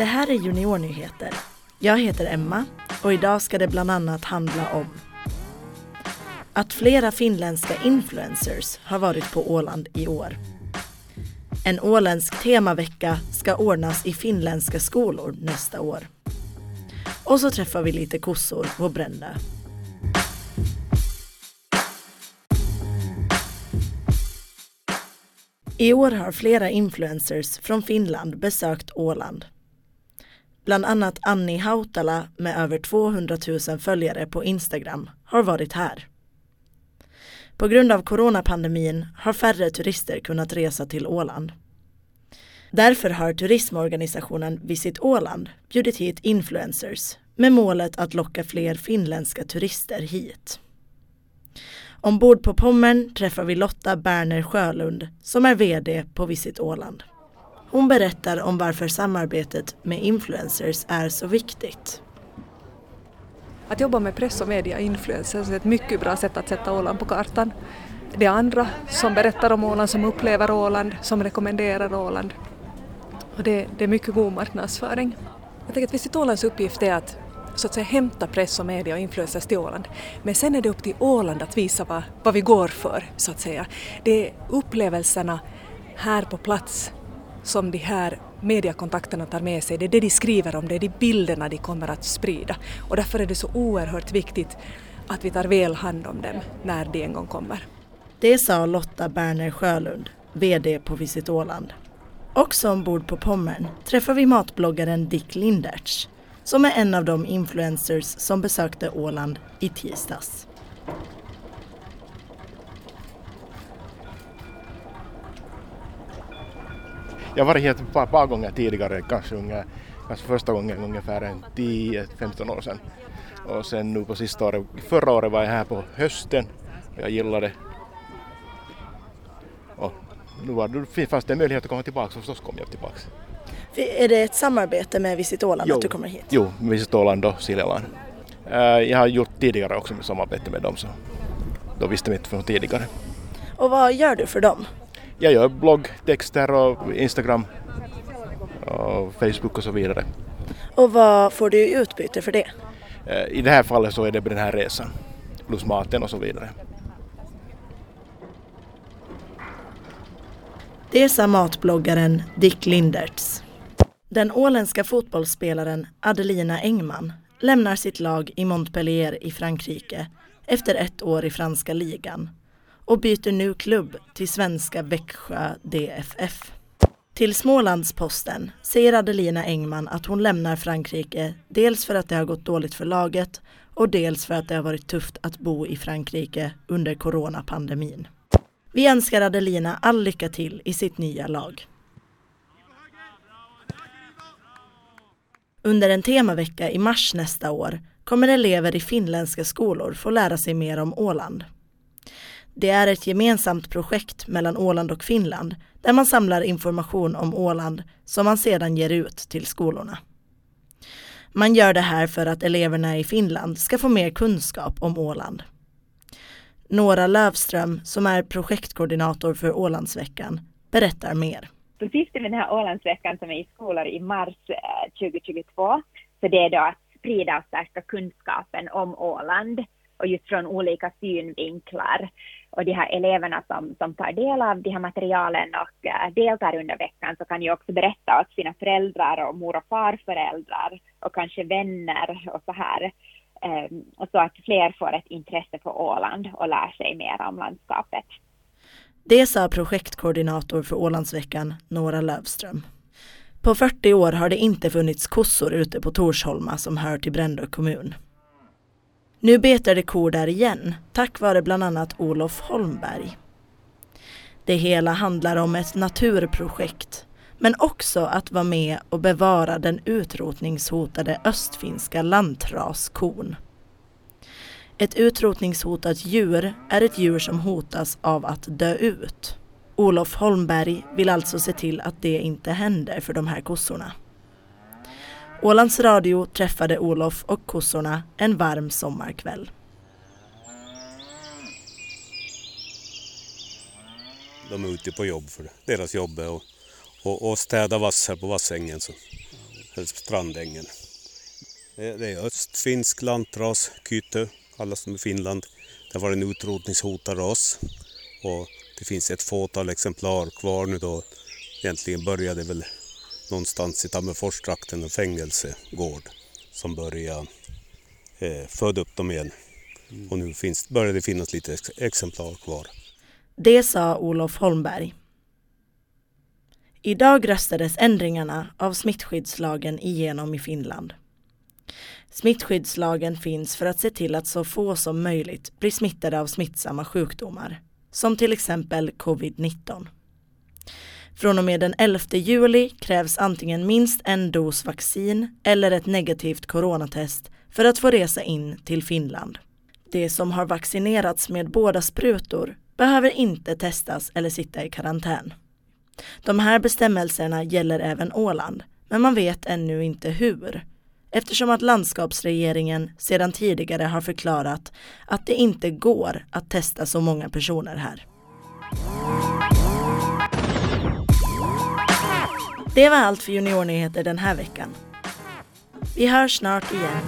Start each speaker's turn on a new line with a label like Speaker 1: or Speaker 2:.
Speaker 1: Det här är Juniornyheter. Jag heter Emma och idag ska det bland annat handla om att flera finländska influencers har varit på Åland i år. En åländsk temavecka ska ordnas i finländska skolor nästa år. Och så träffar vi lite kossor på Brännö. I år har flera influencers från Finland besökt Åland. Bland annat Annie Hautala med över 200 000 följare på Instagram har varit här. På grund av coronapandemin har färre turister kunnat resa till Åland. Därför har turismorganisationen Visit Åland bjudit hit influencers med målet att locka fler finländska turister hit. Ombord på Pommern träffar vi Lotta Berner Sjölund som är VD på Visit Åland. Hon berättar om varför samarbetet med influencers är så viktigt.
Speaker 2: Att jobba med press och media influencers är ett mycket bra sätt att sätta Åland på kartan. Det är andra som berättar om Åland, som upplever Åland, som rekommenderar Åland. Och det, det är mycket god marknadsföring. Jag tänker att Visit Ålands uppgift är att så att säga hämta press och media och influencers till Åland. Men sen är det upp till Åland att visa vad, vad vi går för, så att säga. Det är upplevelserna här på plats som de här mediekontakterna tar med sig. Det är det de skriver om, det är de bilderna de kommer att sprida. Och därför är det så oerhört viktigt att vi tar väl hand om dem när de en gång kommer.
Speaker 1: Det sa Lotta Berner Sjölund, VD på Visit Åland. Också ombord på Pommern träffar vi matbloggaren Dick Lindertz som är en av de influencers som besökte Åland i tisdags.
Speaker 3: Jag har varit här ett par, par gånger tidigare, kanske, unga, kanske första gången ungefär 10-15 år sedan. Och sen nu på sista året, förra året var jag här på hösten och jag gillade det. Och nu var det, fanns det möjlighet att komma tillbaka och förstås kom jag tillbaka.
Speaker 1: Är det ett samarbete med Visit Åland
Speaker 3: Jo.
Speaker 1: att du kommer hit?
Speaker 3: Jo, Visit Åland och Siljaland. Eh, Jag har gjort tidigare också med samarbete med dem så då visste vi inte från tidigare.
Speaker 1: Och vad gör du för dem?
Speaker 3: Jag gör bloggtexter och Instagram och Facebook och så vidare.
Speaker 1: Och vad får du i utbyte för det?
Speaker 3: Eh, I det här fallet så är det den här resan plus maten och så vidare.
Speaker 1: Det sa matbloggaren Dick Lindertz. Den åländska fotbollsspelaren Adelina Engman lämnar sitt lag i Montpellier i Frankrike efter ett år i franska ligan och byter nu klubb till svenska Växjö DFF. Till Smålandsposten säger Adelina Engman att hon lämnar Frankrike dels för att det har gått dåligt för laget och dels för att det har varit tufft att bo i Frankrike under coronapandemin. Vi önskar Adelina all lycka till i sitt nya lag. Under en temavecka i mars nästa år kommer elever i finländska skolor få lära sig mer om Åland. Det är ett gemensamt projekt mellan Åland och Finland där man samlar information om Åland som man sedan ger ut till skolorna. Man gör det här för att eleverna i Finland ska få mer kunskap om Åland. Nora Lövström, som är projektkoordinator för Ålandsveckan, berättar mer.
Speaker 4: Så syftet med den här Ålandsveckan som är i skolor i mars eh, 2022, så det är då att sprida och stärka kunskapen om Åland och just från olika synvinklar. Och de här eleverna som, som tar del av de här materialen och eh, deltar under veckan så kan ju också berätta åt sina föräldrar och mor och farföräldrar och kanske vänner och så här. Um, och så att fler får ett intresse för Åland och lär sig mer om landskapet.
Speaker 1: Det sa projektkoordinator för Ålandsveckan, Nora Lövström. På 40 år har det inte funnits kossor ute på Torsholma som hör till Brändö kommun. Nu betar det kor där igen, tack vare bland annat Olof Holmberg. Det hela handlar om ett naturprojekt, men också att vara med och bevara den utrotningshotade östfinska lantraskon. Ett utrotningshotat djur är ett djur som hotas av att dö ut. Olof Holmberg vill alltså se till att det inte händer för de här kossorna. Ålands Radio träffade Olof och kossorna en varm sommarkväll.
Speaker 5: De är ute på jobb för. Deras jobb är att och, och städa vass här på Vassängen. Så. strandängen. Det är östfinsk lantras, kyte, kallas de i Finland. Det var en utrotningshotad ras och det finns ett fåtal exemplar kvar nu då. Egentligen började väl någonstans i Tammerforstrakten en fängelsegård som började eh, föda upp dem igen. Och nu finns, börjar det finnas lite exemplar kvar.
Speaker 1: Det sa Olof Holmberg. Idag röstades ändringarna av smittskyddslagen igenom i Finland. Smittskyddslagen finns för att se till att så få som möjligt blir smittade av smittsamma sjukdomar, som till exempel covid-19. Från och med den 11 juli krävs antingen minst en dos vaccin eller ett negativt coronatest för att få resa in till Finland. De som har vaccinerats med båda sprutor behöver inte testas eller sitta i karantän. De här bestämmelserna gäller även Åland, men man vet ännu inte hur eftersom att landskapsregeringen sedan tidigare har förklarat att det inte går att testa så många personer här. Det var allt för Juniornyheter den här veckan. Vi hörs snart igen.